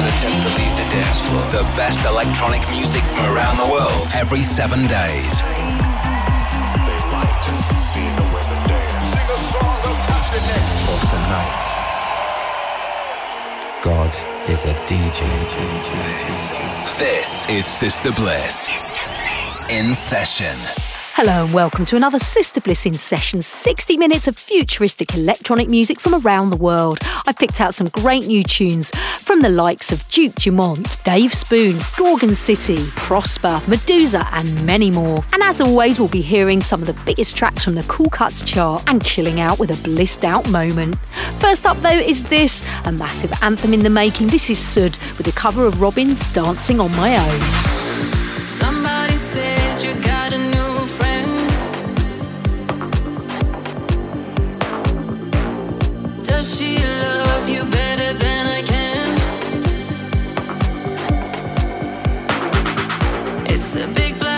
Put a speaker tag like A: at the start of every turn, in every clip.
A: Not attempt to leave the dance floor.
B: The best electronic music from around the world every seven days.
C: for tonight. God is a DJ.
B: This is Sister Bliss. In session.
D: Hello and welcome to another Sister Bliss in session 60 minutes of futuristic electronic music from around the world. I've picked out some great new tunes from the likes of Duke Dumont, Dave Spoon, Gorgon City, Prospa, Meduza, and many more. And as always, we'll be hearing some of the biggest tracks from the Cool Cuts chart and chilling out with a blissed out moment. First up, though, is this a massive anthem in the making. This is Sud with a cover of Robyn's Dancing on My Own.
E: Somebody you got a new friend. Does she love you better than I can? It's a big black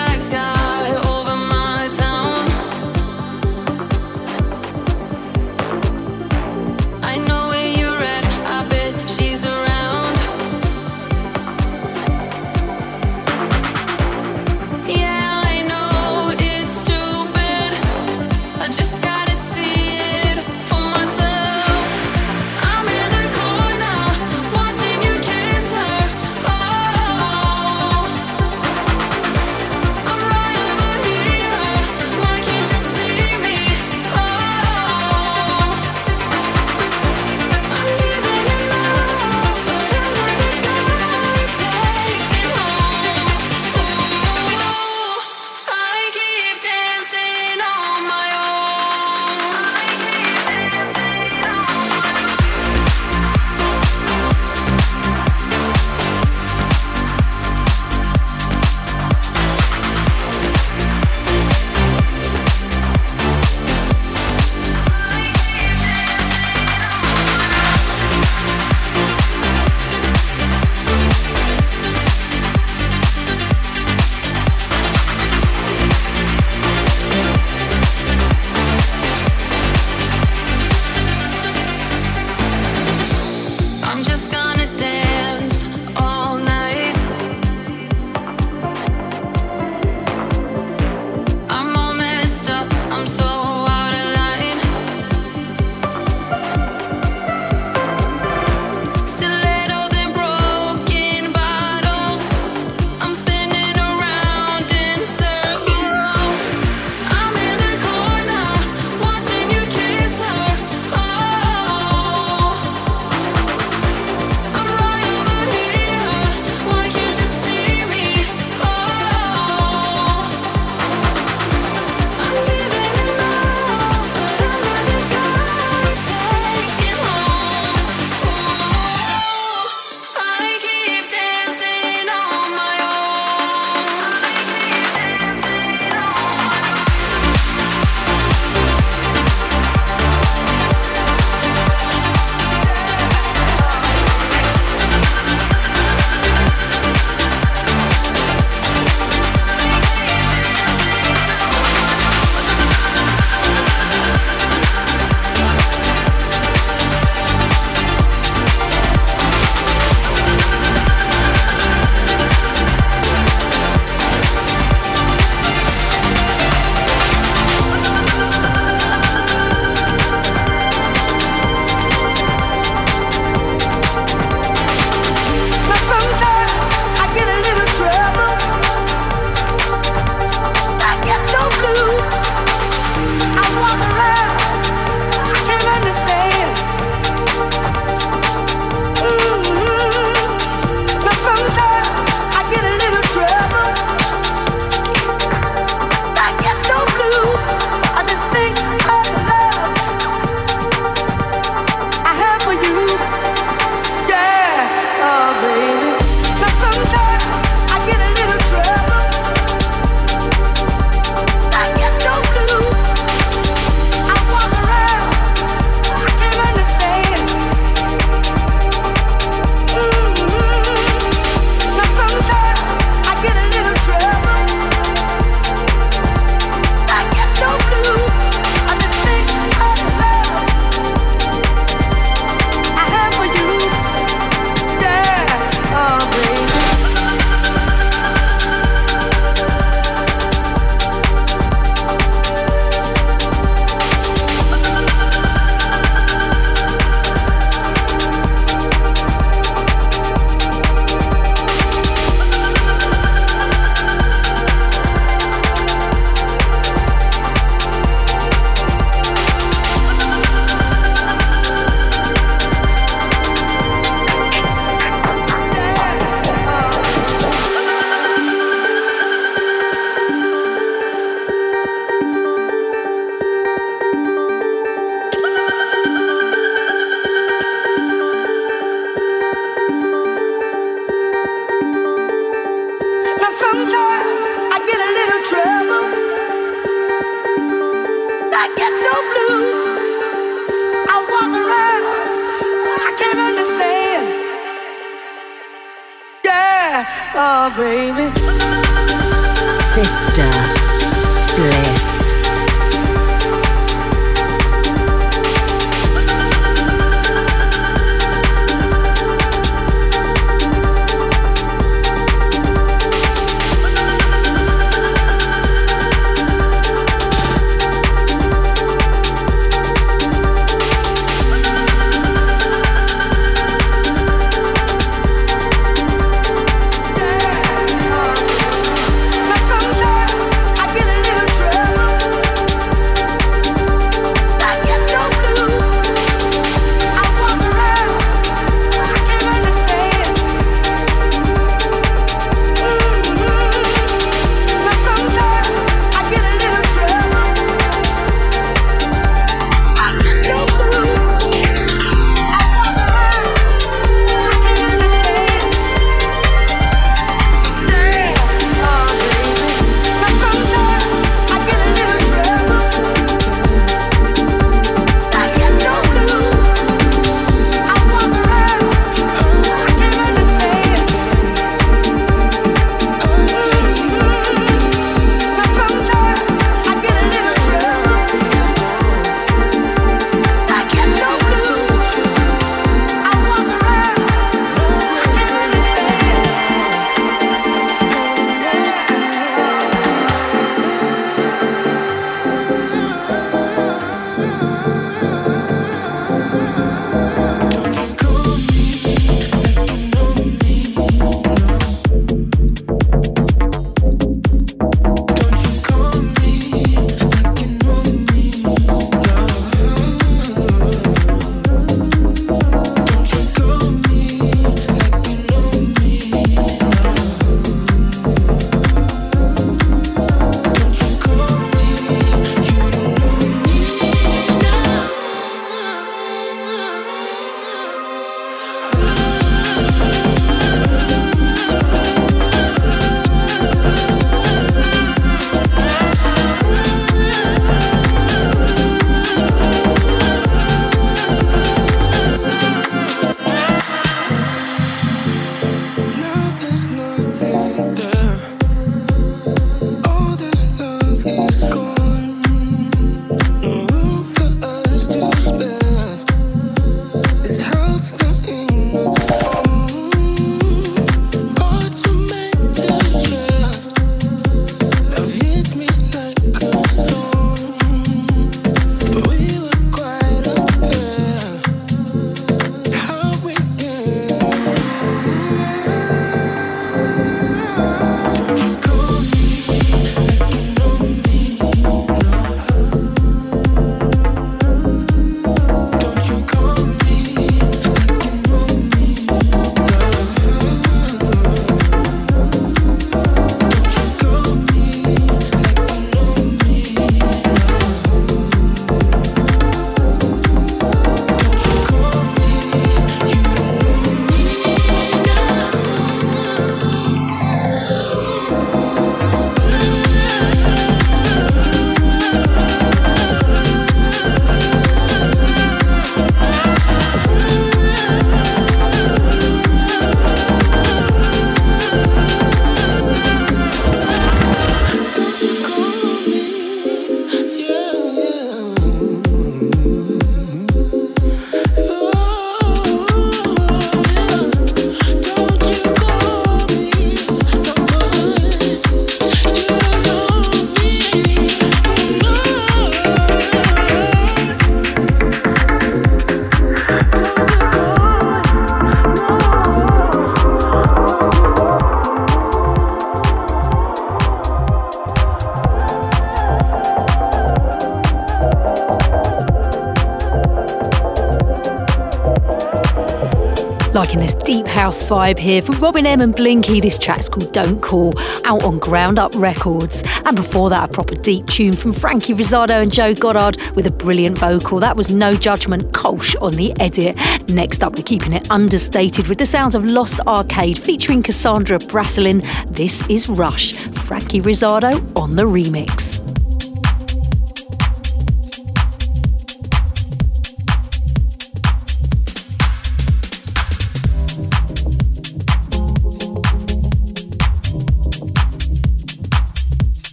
F: vibe here from Robin M and Blinky. This track's called Don't Call, out on Ground Up Records. And before that, a proper deep tune from Franky Rizardo and Joe Goddard with a brilliant vocal. That was No Judgment Kolsch on the edit. Next up, we're keeping it understated with the sounds of Lost Arcade featuring Cassandra Brasselin. This is Rush, Franky Rizardo on the remix.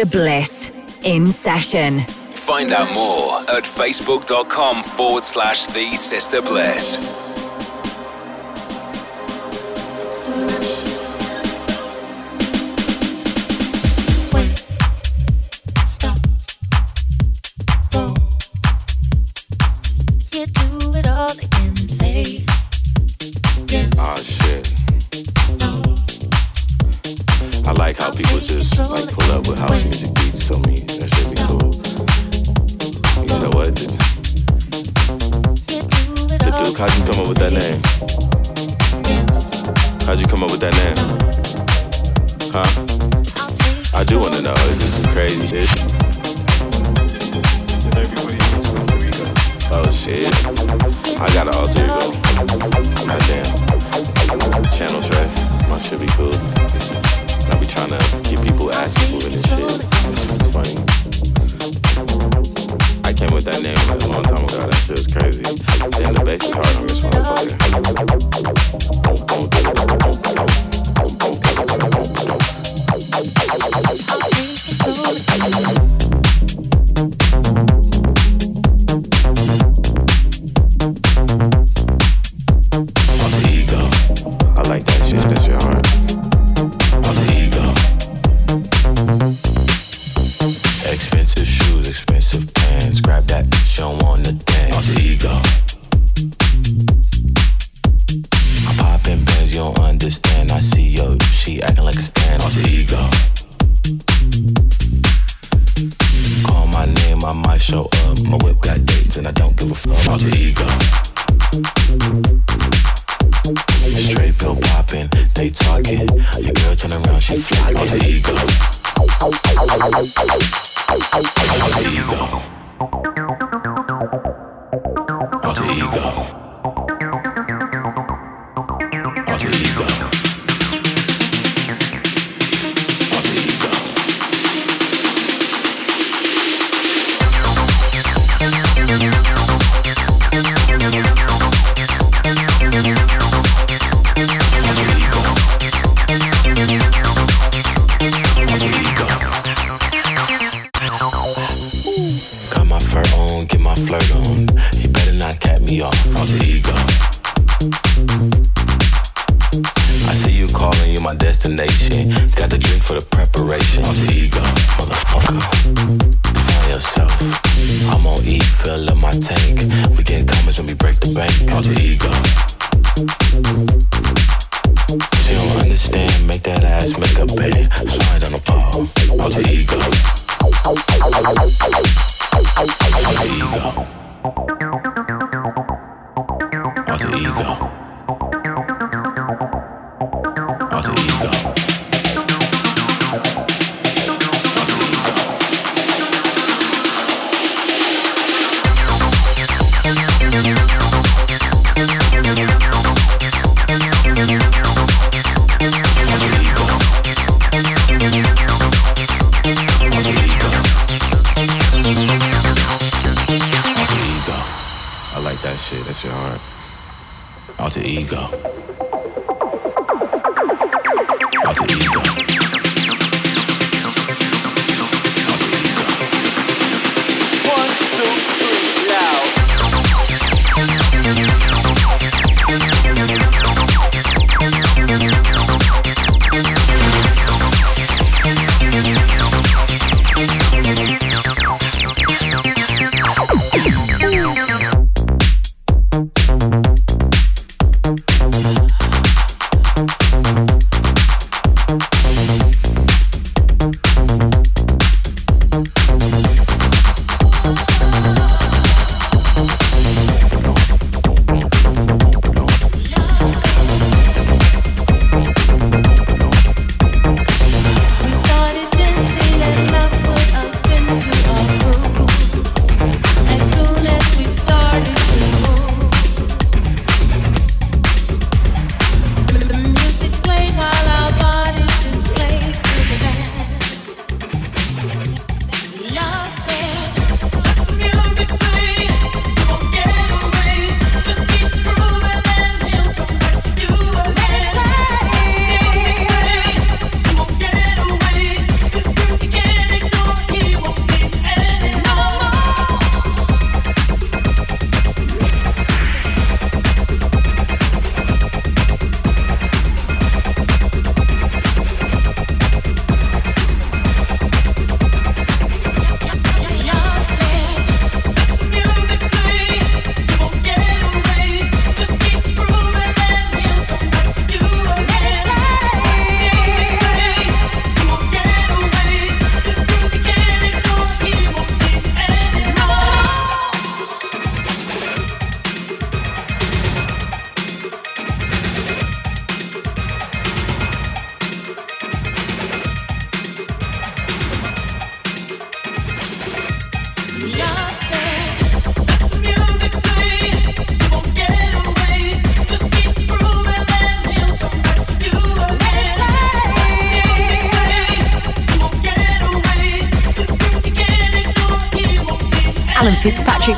G: Sister Bliss in session.
B: Find out more at facebook.com forward slash the Sister Bliss. ego.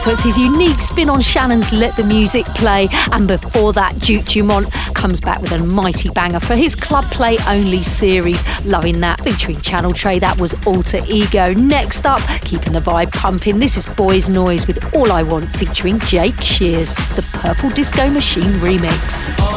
D: Puts his unique spin on Shannon's Let the Music Play, and before that, Duke Dumont comes back with a mighty banger for his Club Play Only series. Loving that, featuring Channel Tres, that was Alter Ego. Next up, keeping the vibe pumping, this is Boys Noize with All I Want featuring Jake Shears, the Purple Disco Machine remix.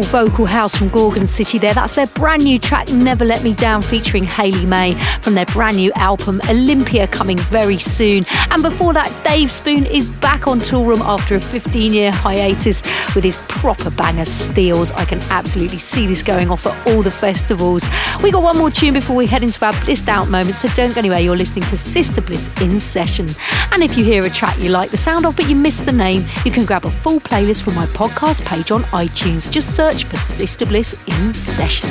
D: Vocal house from Gorgon City there. That's their brand new track Never Let Me Down featuring Hayley May from their brand new album Olympia coming very soon. And before that, Dave Spoon is back on Toolroom after a 15 year hiatus with his proper banger Steels. I can absolutely see this going off at all the festivals. We got one more tune before we head into our blissed out moment, so don't go anywhere. You're listening to Sister Bliss in session. And if you hear a track you like the sound of but you miss the name, you can grab a full playlist from my podcast page on iTunes. Just search for Sister Bliss in session.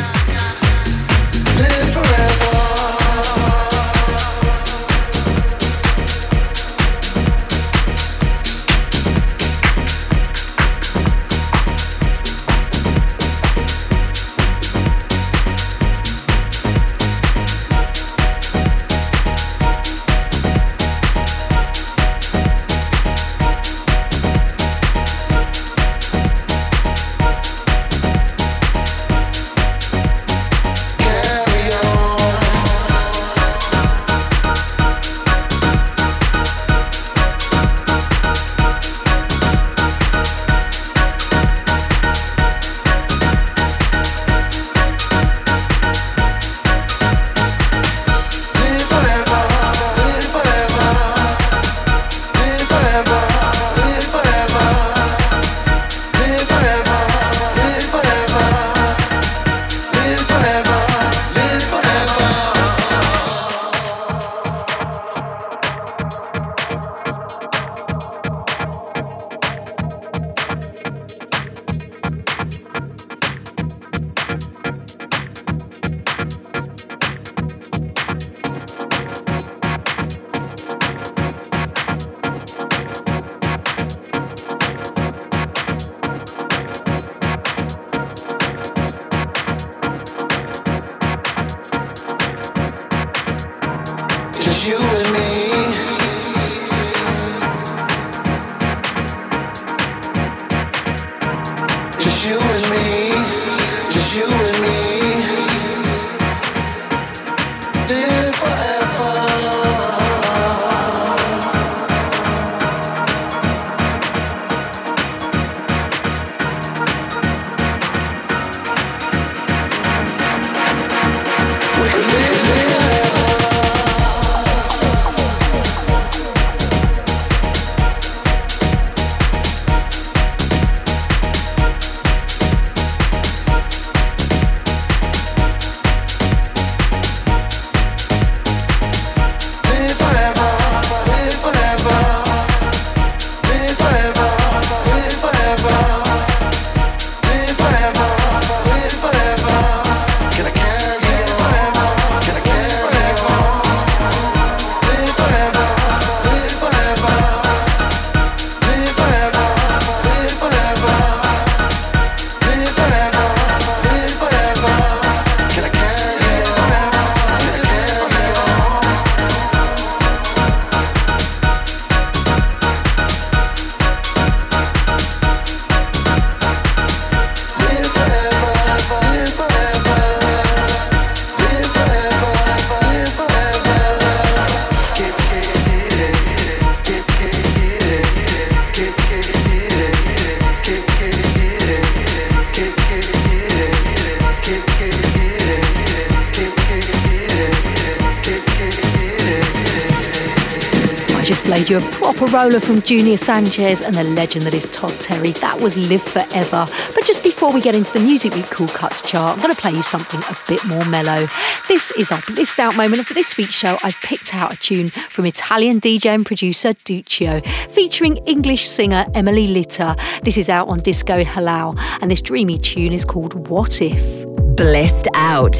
D: Roller from Junior Sanchez and the legend that is Todd Terry. That was Live Forever. But just before we get into the Music Week Cool Cuts chart, I'm going to play you something a bit more mellow. This is our blissed out moment, and for this week's show, I've picked out a tune from Italian DJ and producer Duccio, featuring English singer Emily Litter. This is out on Disco Halal, and this dreamy tune is called What If.
G: Blissed out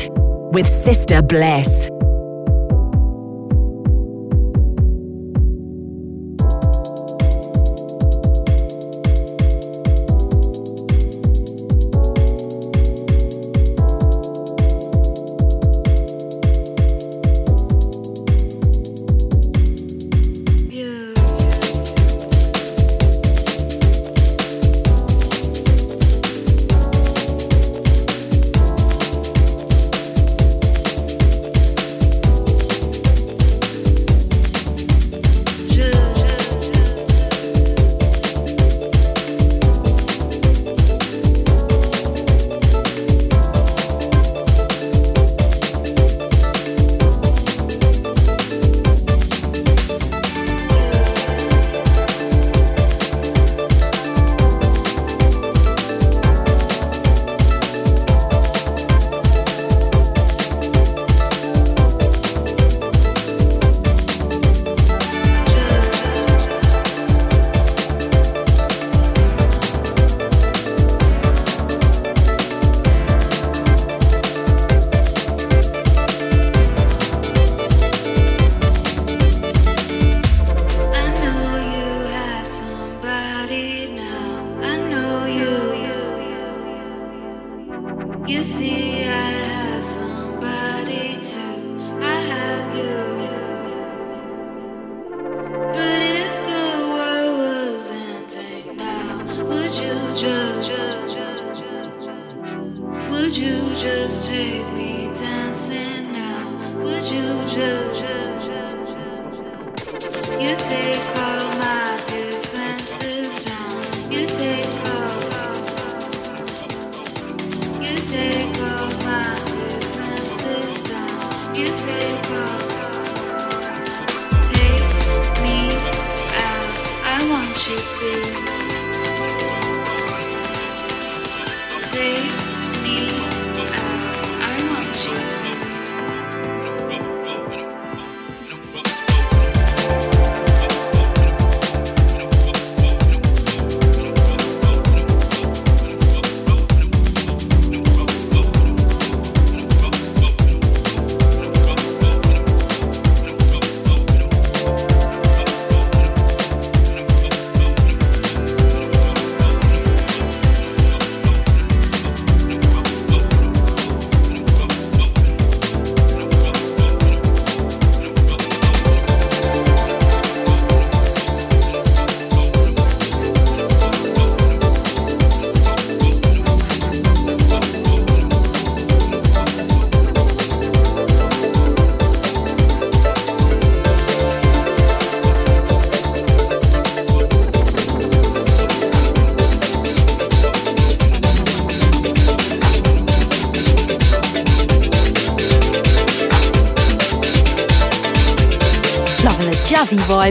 G: with Sister Bliss.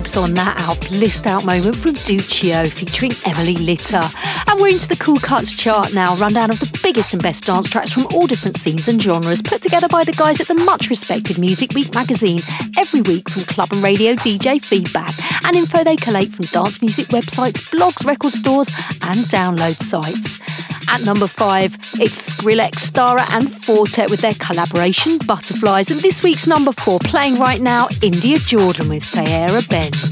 D: Vibes on that out blissed out moment from Duccio featuring Emily Litter. And we're into the Cool Cuts chart now, rundown of the biggest and best dance tracks from all different scenes and genres, put together by the guys at the much respected Music Week magazine every week from club and radio DJ feedback and info they collate from dance music websites, blogs, record stores, and download sites. At number five, it's Skrillex, Starrah, and Four Tet with their collaboration Butterflies. And this week's number four, playing right now, India Jordan with Fayera Bend.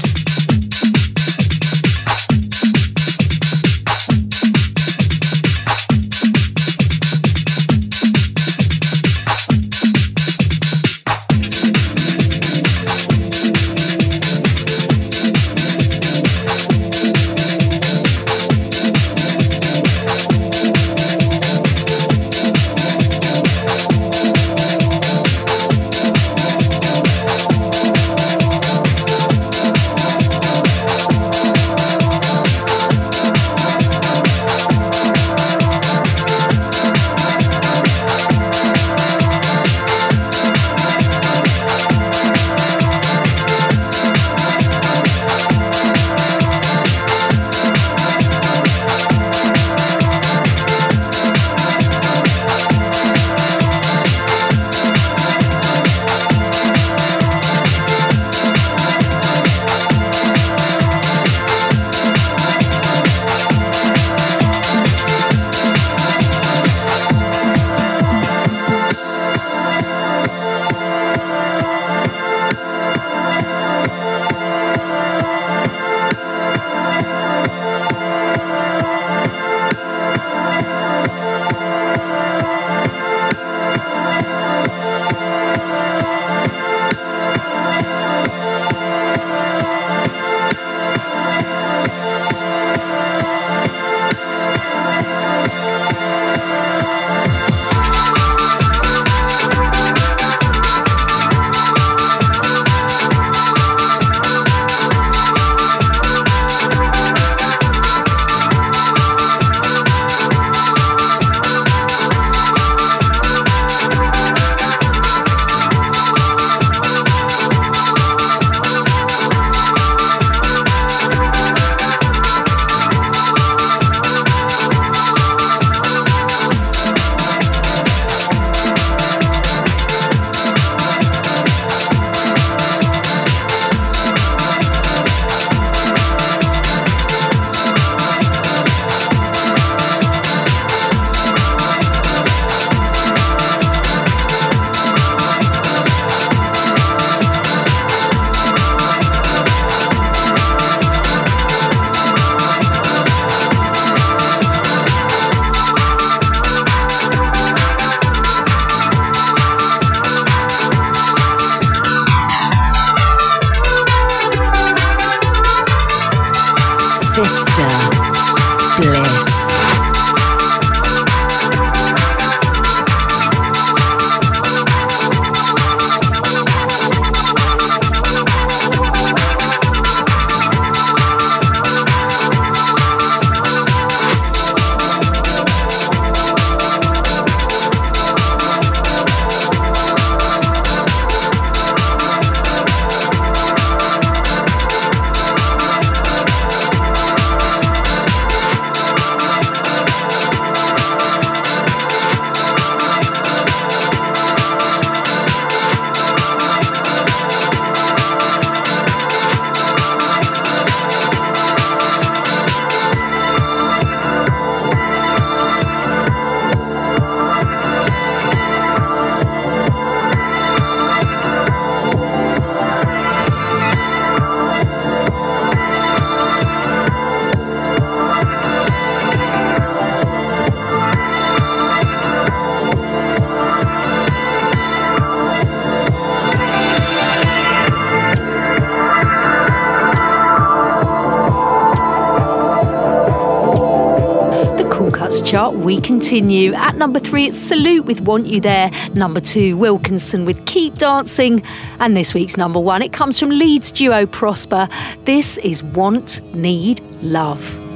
D: Continue. At number three, it's Salute with Want You There. Number two, Wilkinson with Keep Dancing. And this week's number one, it comes from Leeds duo Prospa. This is Want, Need, Love.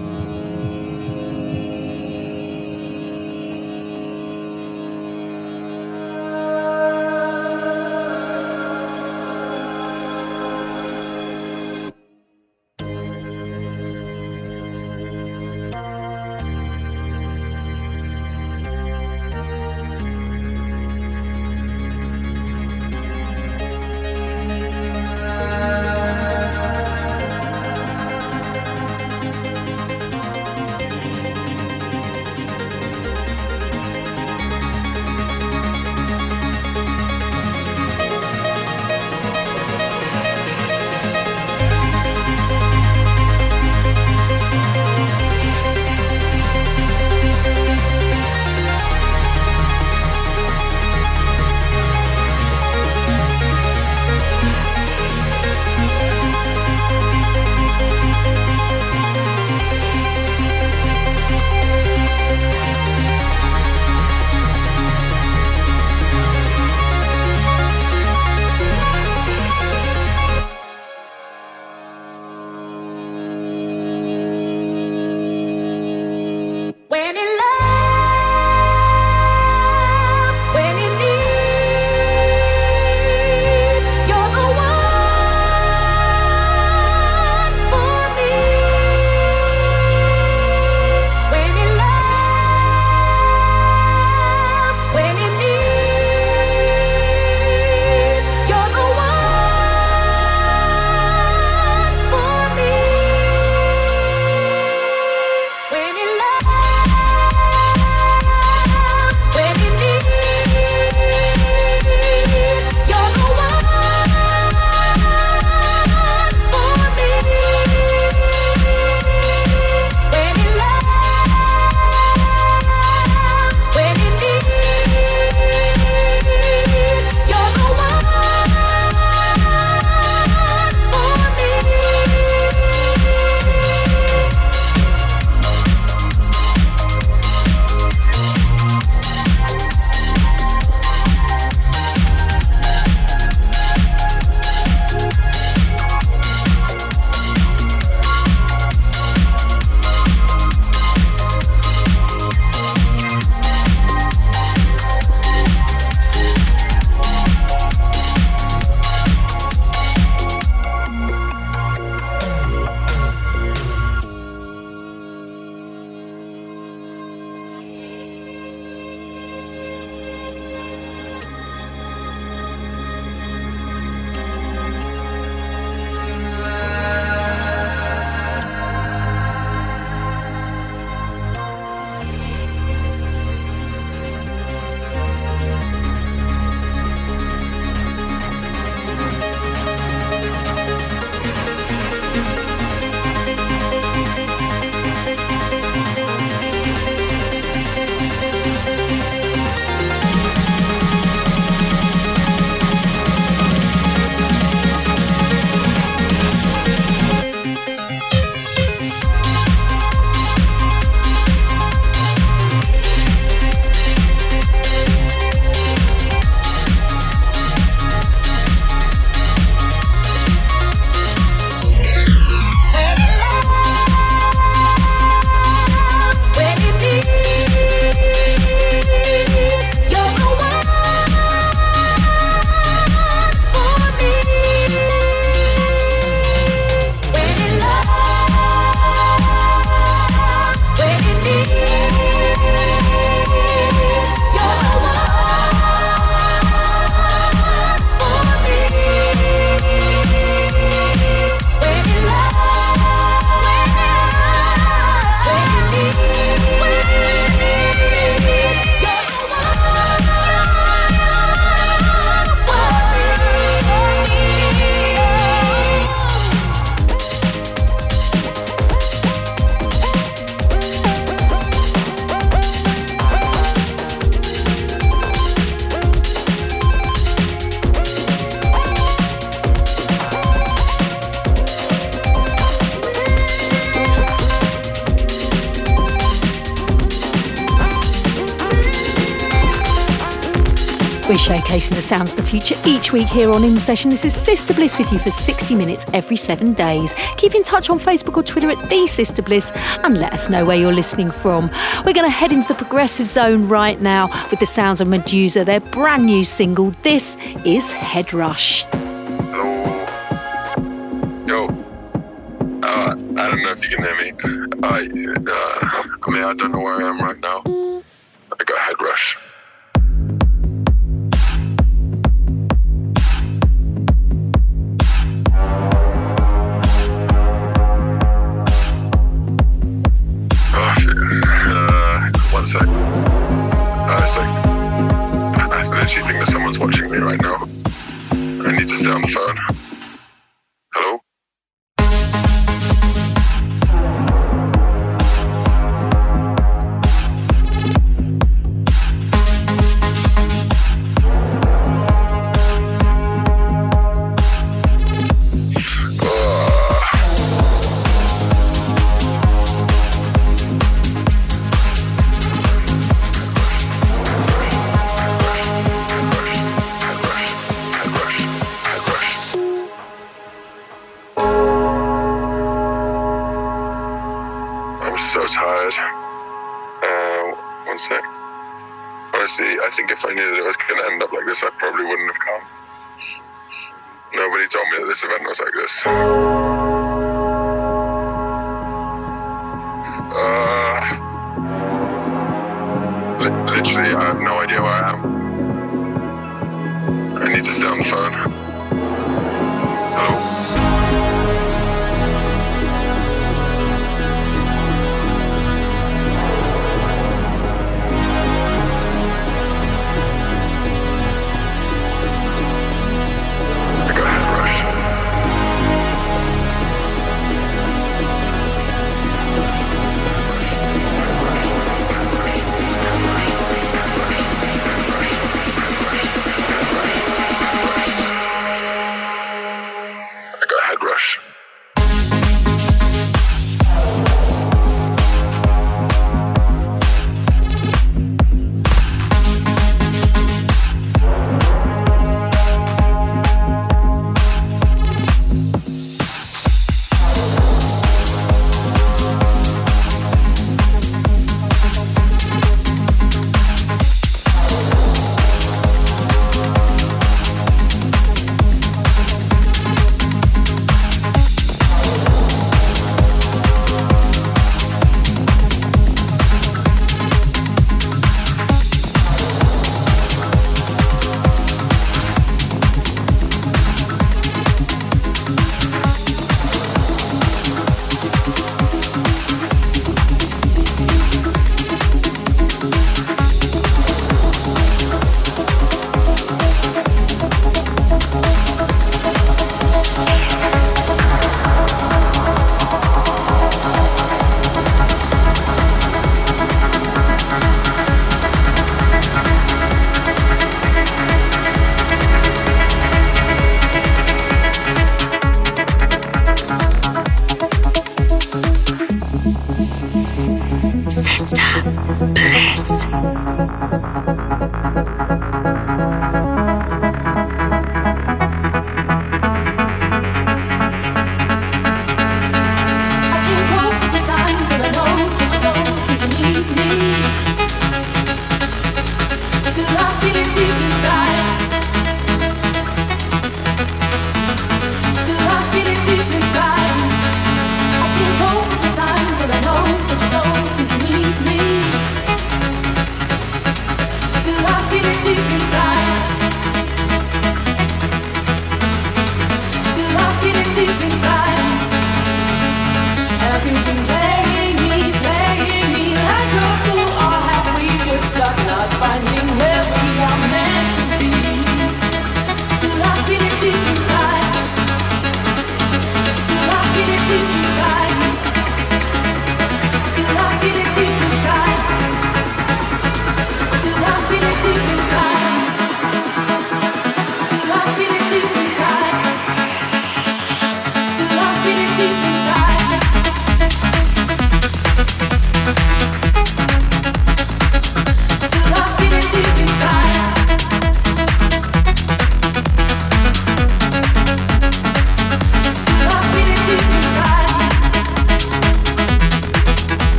D: Showcasing the sounds of the future each week here on In Session. This is Sister Bliss with you for 60 minutes every seven days. Keep in touch on Facebook or Twitter at The Sister Bliss and let us know where you're listening from. We're going to head into the progressive zone right now with the sounds of Meduza, their brand new single. This is Head Rush.
H: Yo. Uh, I don't know if you can hear me. I, uh, I mean, I don't know where I am Uh, one sec. Uh, it's like, I literally think that someone's watching me right now. I need to stay on the phone. I knew that it was going to end up like this, I probably wouldn't have come. Nobody told me that this event was like this. Uh, li- literally, I have no idea where I am. I need to stay on the phone.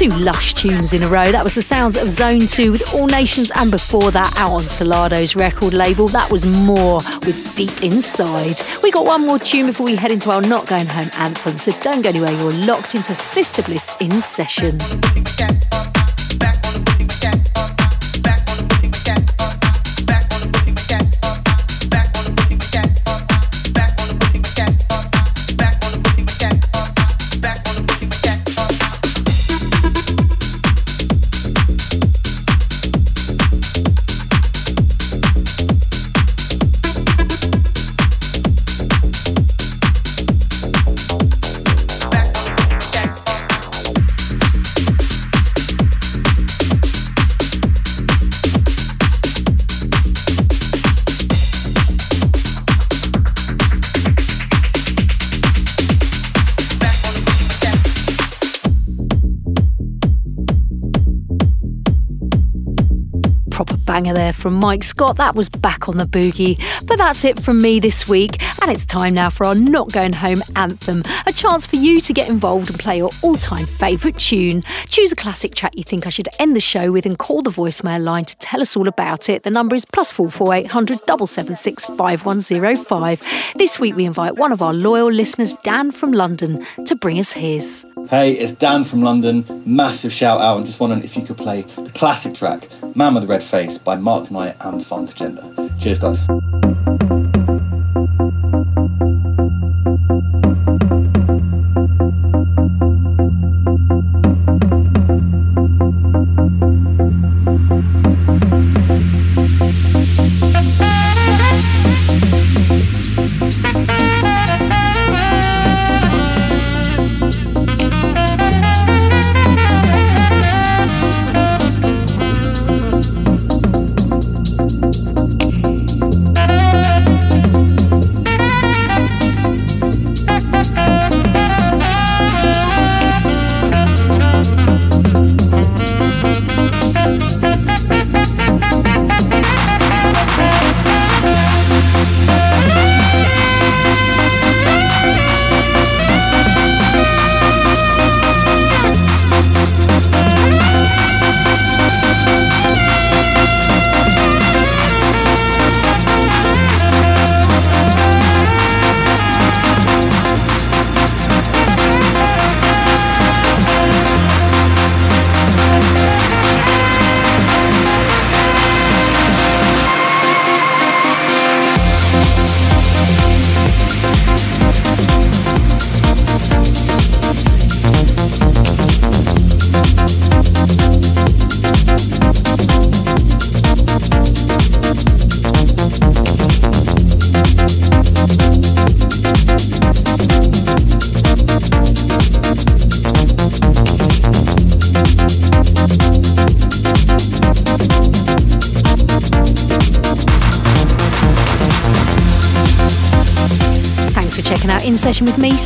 D: Two lush tunes in a row. That was the sounds of Zone 2 with All Nations, and before that, out on Solardo's record label, that was more with Deep Inside. We got one more tune before we head into our Not Going Home anthem, so don't go anywhere. You're locked into Sister Bliss in session. Banger there from Mike Scott. That was back on the boogie. But that's it from me this week, and it's time now for our Not Going Home anthem. Chance for you to get involved and play your all time favourite tune. Choose a classic track you think I should end the show with and call the voicemail line to tell us all about it. The number is plus four four eight hundred double seven six five one zero five. This week we invite one of our loyal listeners, Dan from London, to bring us his.
I: Hey, it's Dan from London. Massive shout out and just wondering if you could play the classic track, Man with the Red Face by Mark Knight and Funk Agenda. Cheers, guys.